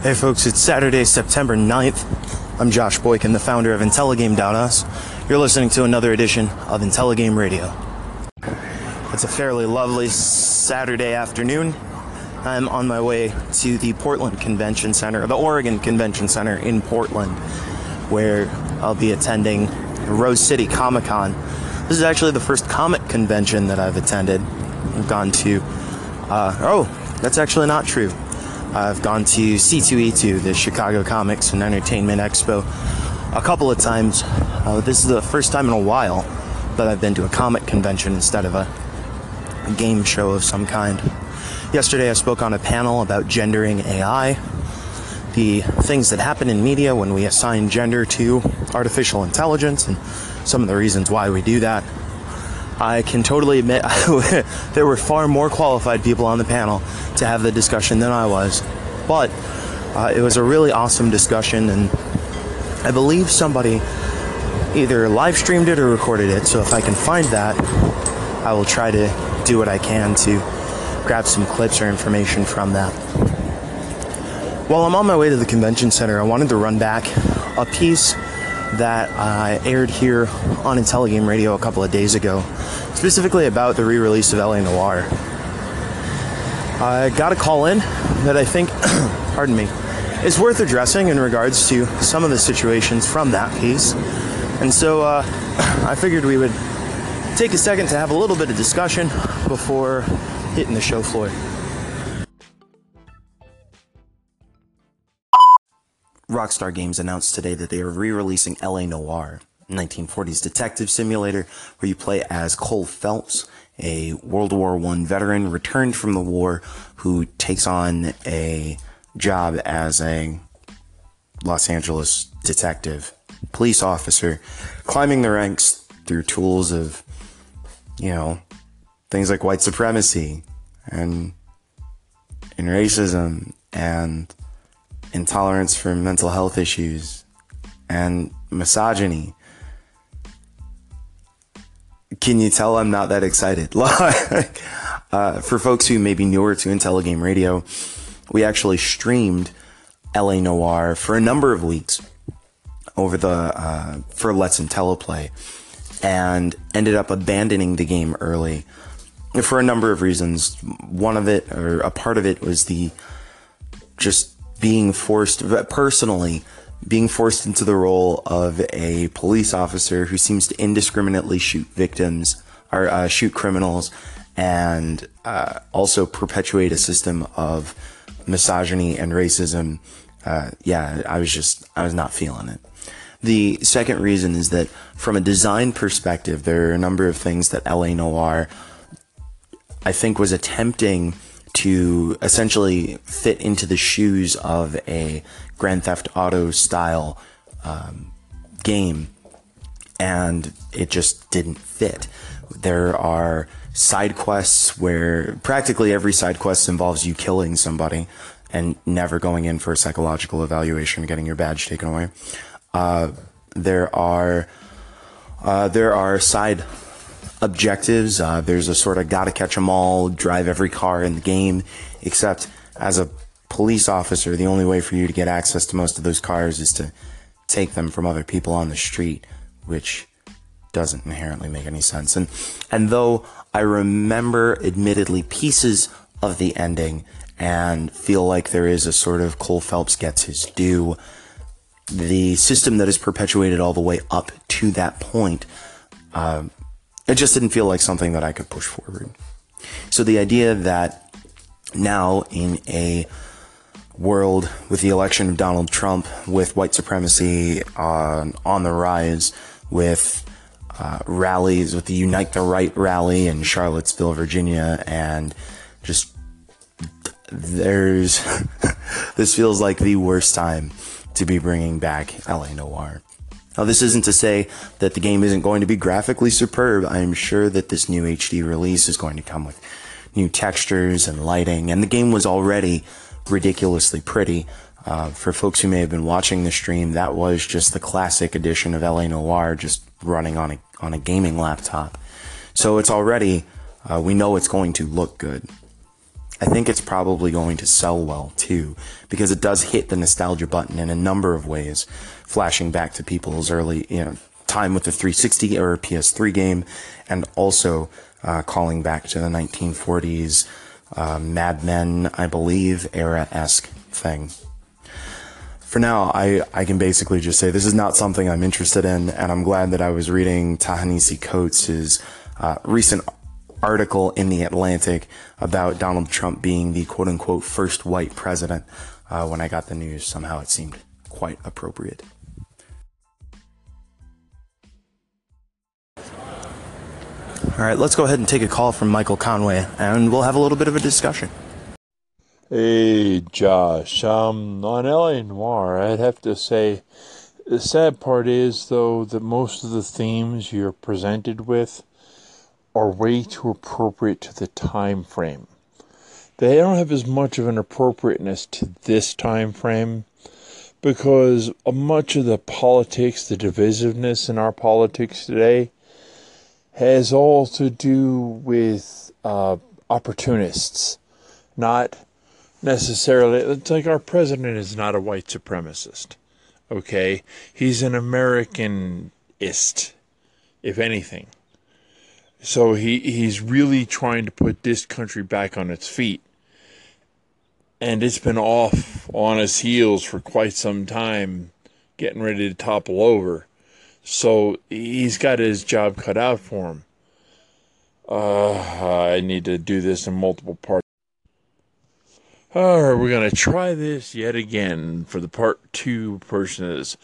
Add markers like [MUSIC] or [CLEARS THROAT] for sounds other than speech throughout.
Hey folks, it's Saturday, September 9th. I'm Josh Boykin, the founder of Intelligame.us. You're listening to another edition of Intelligame Radio. It's a fairly lovely Saturday afternoon. I'm on my way to the Portland Convention Center, the Oregon Convention Center in Portland, where I'll be attending Rose City Comic Con. This is actually the first comic convention that I've attended. I've gone to, uh, oh, that's actually not true. I've gone to C2E2, the Chicago Comics and Entertainment Expo, a couple of times. Uh, this is the first time in a while that I've been to a comic convention instead of a, a game show of some kind. Yesterday, I spoke on a panel about gendering AI, the things that happen in media when we assign gender to artificial intelligence, and some of the reasons why we do that. I can totally admit [LAUGHS] there were far more qualified people on the panel to have the discussion than I was. But uh, it was a really awesome discussion, and I believe somebody either live streamed it or recorded it. So if I can find that, I will try to do what I can to grab some clips or information from that. While I'm on my way to the convention center, I wanted to run back a piece that I aired here on Intelligame Radio a couple of days ago, specifically about the re release of LA Noire. I got a call in that I think, [CLEARS THROAT] pardon me, is worth addressing in regards to some of the situations from that piece. And so uh, [CLEARS THROAT] I figured we would take a second to have a little bit of discussion before hitting the show floor. Rockstar Games announced today that they are re-releasing LA Noire, 1940s detective simulator where you play as Cole Phelps, a World War I veteran returned from the war who takes on a job as a Los Angeles detective, police officer, climbing the ranks through tools of, you know, things like white supremacy and and racism and intolerance for mental health issues and misogyny. Can you tell I'm not that excited? [LAUGHS] uh, for folks who may be newer to Intelligame Radio, we actually streamed LA Noire for a number of weeks over the uh, for Let's IntelliPlay and ended up abandoning the game early for a number of reasons. One of it, or a part of it, was the just being forced, personally, being forced into the role of a police officer who seems to indiscriminately shoot victims or uh, shoot criminals and uh, also perpetuate a system of misogyny and racism. Uh, yeah, I was just, I was not feeling it. The second reason is that from a design perspective, there are a number of things that LA Noire, I think, was attempting to essentially fit into the shoes of a Grand Theft Auto style um, game, and it just didn't fit. There are side quests where practically every side quest involves you killing somebody and never going in for a psychological evaluation, and getting your badge taken away. Uh, there are uh, there are side objectives. Uh, there's a sort of gotta catch 'em all, drive every car in the game, except as a police officer, the only way for you to get access to most of those cars is to take them from other people on the street, which doesn't inherently make any sense. And and though I remember admittedly pieces of the ending and feel like there is a sort of Cole Phelps gets his due, the system that is perpetuated all the way up to that point uh, it just didn't feel like something that I could push forward. So the idea that now in a world with the election of Donald Trump, with white supremacy uh, on the rise, with uh, rallies, with the Unite the Right rally in Charlottesville, Virginia, and just there's [LAUGHS] this feels like the worst time to be bringing back LA Noire. Now, this isn't to say that the game isn't going to be graphically superb. I am sure that this new HD release is going to come with new textures and lighting, and the game was already ridiculously pretty. Uh, for folks who may have been watching the stream, that was just the classic edition of LA Noire, just running on a on a gaming laptop. So it's already uh, we know it's going to look good. I think it's probably going to sell well too, because it does hit the nostalgia button in a number of ways, flashing back to people's early, you know, time with the 360 or PS3 game, and also uh, calling back to the 1940s uh, Mad Men, I believe, era esque thing. For now, I, I can basically just say this is not something I'm interested in, and I'm glad that I was reading Ta-Nehisi Coates' uh, recent article in The Atlantic about Donald Trump being the quote unquote first white president. Uh, when I got the news, somehow it seemed quite appropriate. All right, let's go ahead and take a call from Michael Conway, and we'll have a little bit of a discussion. Hey, Josh. Um, on LA Noire, I'd have to say the sad part is, though, that most of the themes you're presented with are way too appropriate to the time frame. They don't have as much of an appropriateness to this time frame because much of the politics, the divisiveness in our politics today, has all to do with uh, opportunists, not necessarily. It's like our president is not a white supremacist. Okay, he's an Americanist, if anything. So he, he's really trying to put this country back on its feet. And it's been off on its heels for quite some time, getting ready to topple over. So he's got his job cut out for him. Uh, I need to do this in multiple parts. All right, we're going to try this yet again for the part two portion of this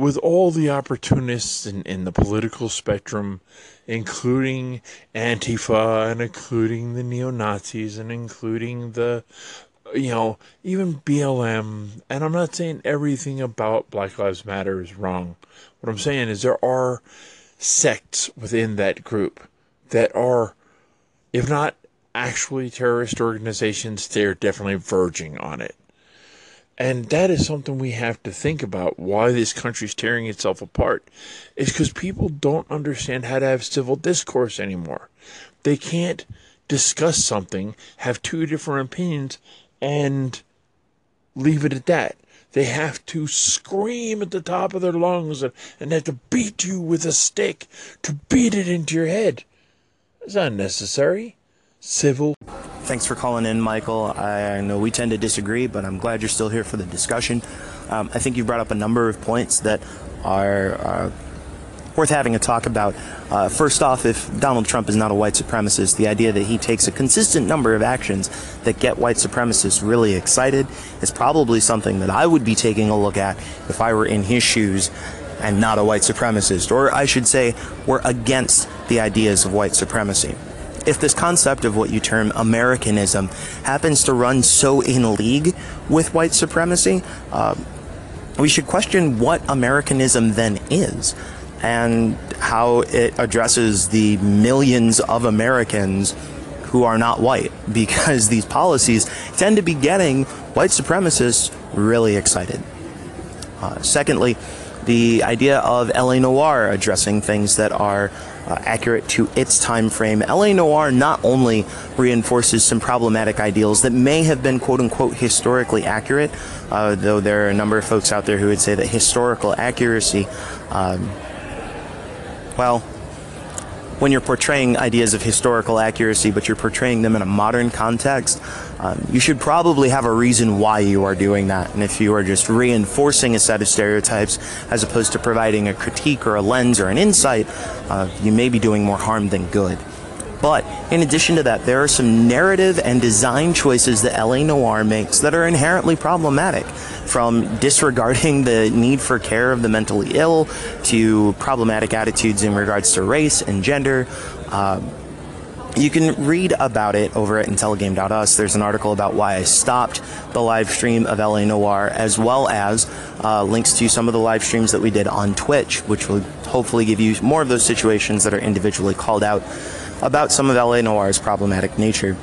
with all the opportunists in, in the political spectrum, including Antifa and including the neo Nazis and including the, you know, even BLM. And I'm not saying everything about Black Lives Matter is wrong. What I'm saying is there are sects within that group that are, if not actually terrorist organizations, they're definitely verging on it. And that is something we have to think about why this country's tearing itself apart. Is because people don't understand how to have civil discourse anymore. They can't discuss something, have two different opinions, and leave it at that. They have to scream at the top of their lungs and, and have to beat you with a stick to beat it into your head. It's unnecessary. Civil Thanks for calling in, Michael. I know we tend to disagree, but I'm glad you're still here for the discussion. Um, I think you brought up a number of points that are uh, worth having a talk about. Uh, first off, if Donald Trump is not a white supremacist, the idea that he takes a consistent number of actions that get white supremacists really excited is probably something that I would be taking a look at if I were in his shoes and not a white supremacist, or I should say, were against the ideas of white supremacy if this concept of what you term Americanism happens to run so in league with white supremacy, uh, we should question what Americanism then is and how it addresses the millions of Americans who are not white [LAUGHS] because these policies tend to be getting white supremacists really excited. Uh, secondly, the idea of LA Noire addressing things that are uh, accurate to its time frame. LA Noire not only reinforces some problematic ideals that may have been quote unquote historically accurate, uh, though there are a number of folks out there who would say that historical accuracy, um, well, when you're portraying ideas of historical accuracy, but you're portraying them in a modern context, um, you should probably have a reason why you are doing that. And if you are just reinforcing a set of stereotypes as opposed to providing a critique or a lens or an insight, uh, you may be doing more harm than good. But in addition to that, there are some narrative and design choices that LA Noire makes that are inherently problematic. From disregarding the need for care of the mentally ill to problematic attitudes in regards to race and gender. Uh, you can read about it over at Intelligame.us. There's an article about why I stopped the live stream of LA Noire, as well as uh, links to some of the live streams that we did on Twitch, which will hopefully give you more of those situations that are individually called out about some of LA Noire's problematic nature.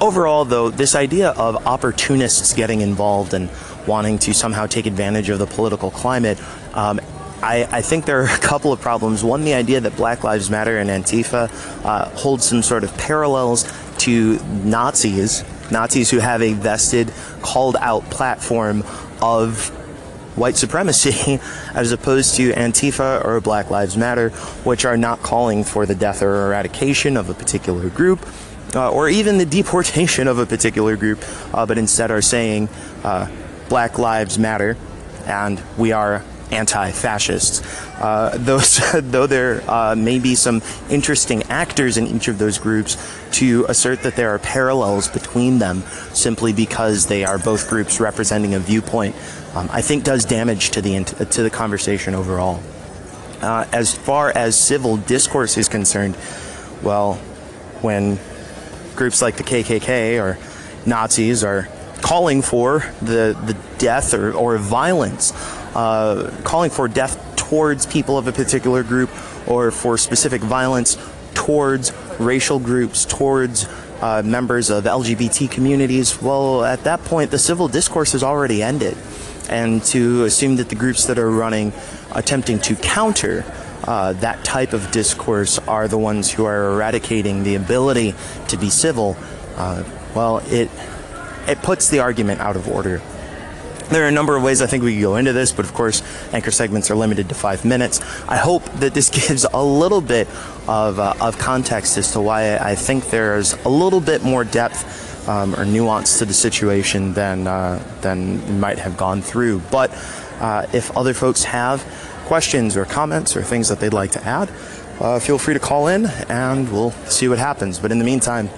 Overall, though, this idea of opportunists getting involved and wanting to somehow take advantage of the political climate um, I, I, think there are a couple of problems. One, the idea that Black Lives Matter and Antifa uh, hold some sort of parallels to Nazis, Nazis who have a vested, called out platform of white supremacy [LAUGHS] as opposed to Antifa or Black Lives Matter, which are not calling for the death or eradication of a particular group. Uh, or even the deportation of a particular group, uh, but instead are saying uh, Black Lives Matter and we are anti-fascists. Uh, those, [LAUGHS] though there uh, may be some interesting actors in each of those groups, to assert that there are parallels between them simply because they are both groups representing a viewpoint, um, I think does damage to the to the conversation overall. Uh, as far as civil discourse is concerned, well, when groups like the KKK or Nazis are calling for the, the death or, or violence, uh, calling for death towards people of a particular group or for specific violence towards racial groups, towards uh, members of LGBT communities, well, at that point, the civil discourse has already ended. And to assume that the groups that are running, attempting to counter uh, that type of discourse are the ones who are eradicating the ability to be civil, uh, well, it it puts the argument out of order. There are a number of ways I think we could go into this, but of course, anchor segments are limited to five minutes. I hope that this [LAUGHS] gives a little bit of, uh, of context as to why I think there's a little bit more depth um, or nuance to the situation than, uh, than might have gone through. But uh, if other folks have questions or comments or things that they'd like to add, uh, feel free to call in and we'll see what happens. But in the meantime,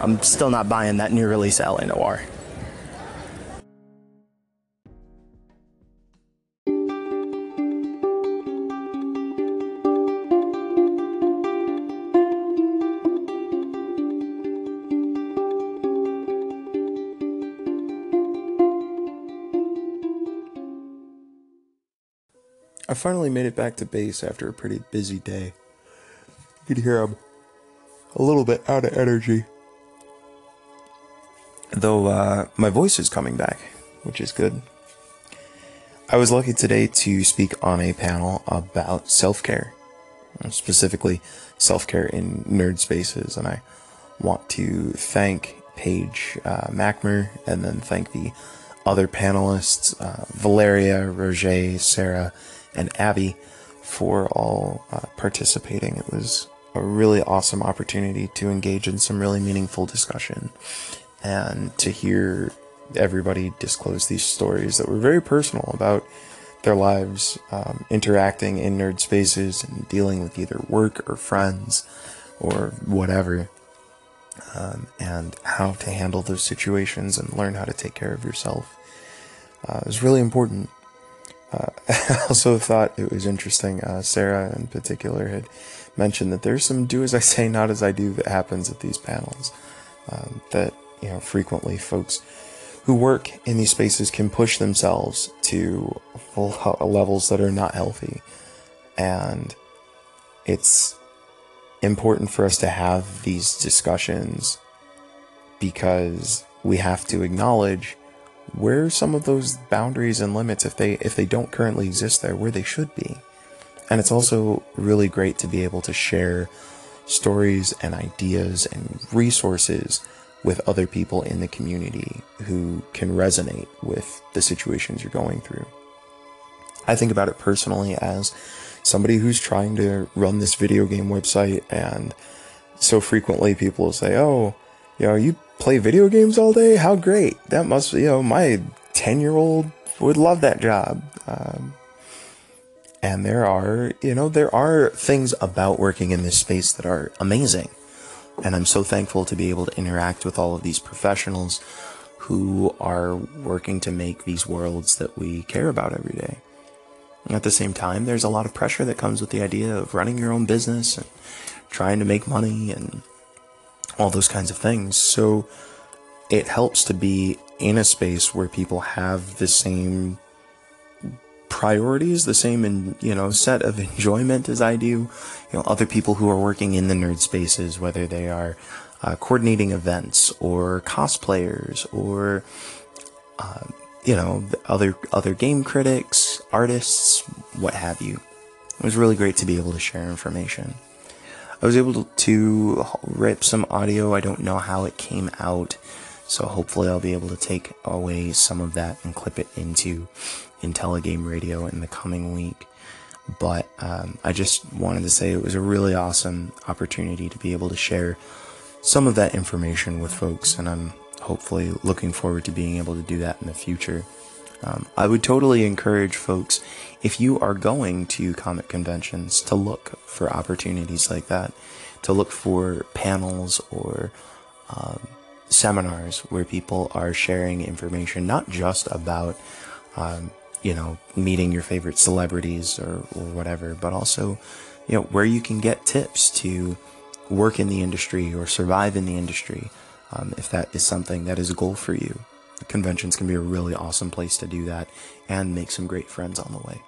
I'm still not buying that new release LA Noire. I finally made it back to base after a pretty busy day. You could hear I'm a little bit out of energy. Though uh, my voice is coming back, which is good. I was lucky today to speak on a panel about self care, specifically self care in nerd spaces, and I want to thank Paige uh, and then thank the other panelists, uh, Valeria, Roger, Sarah, and Abby for all uh, participating. It was a really awesome opportunity to engage in some really meaningful discussion and to hear everybody disclose these stories that were very personal about their lives, um, interacting in nerd spaces and dealing with either work or friends or whatever, um, and how to handle those situations and learn how to take care of yourself. Uh, was really important. Uh, [LAUGHS] I also thought it was interesting. Uh, Sarah, in particular, had mentioned that there's some "do as I say, not as I do" that happens at these panels. Um, that you know, frequently folks who work in these spaces can push themselves to levels that are not healthy, and it's important for us to have these discussions because we have to acknowledge where some of those boundaries and limits if they if they don't currently exist there where they should be? And it's also really great to be able to share stories and ideas and resources with other people in the community who can resonate with the situations you're going through. I think about it personally as somebody who's trying to run this video game website and so frequently people will say oh you know you play video games all day? How great! That must, be. you know, my 10 year old would love that job. Um, and there are, you know, there are things about working in this space that are amazing. And I'm so thankful to be able to interact with all of these professionals who are working to make these worlds that we care about every day. At the same time, there's a lot of pressure that comes with the idea of running your own business and trying to make money and all those kinds of things. So it helps to be in a space where people have the same priorities, the same in, you know, set of [LAUGHS] enjoyment as I do. You know, other people who are working in the nerd spaces, whether they are uh, coordinating events or cosplayers or, uh, you know, other other game critics, artists, what have you. It was really great to be able to share information. I was able to rip some audio. I don't know how it came out, so hopefully I'll be able to take away some of that and clip it into IntelliGame Radio in the coming week. But um, I just wanted to say it was a really awesome opportunity to be able to share some of that information with folks, and I'm hopefully looking forward to being able to do that in the future. Um, I would totally encourage folks, if you are going to comic conventions, to look for opportunities like that, to look for panels or um, seminars where people are sharing information, not just about, um, you know, meeting your favorite celebrities or, or whatever, but also, you know, where you can get tips to work in the industry or survive in the industry um, if that is something that is a goal for you. Conventions can be a really awesome place to do that and make some great friends on the way.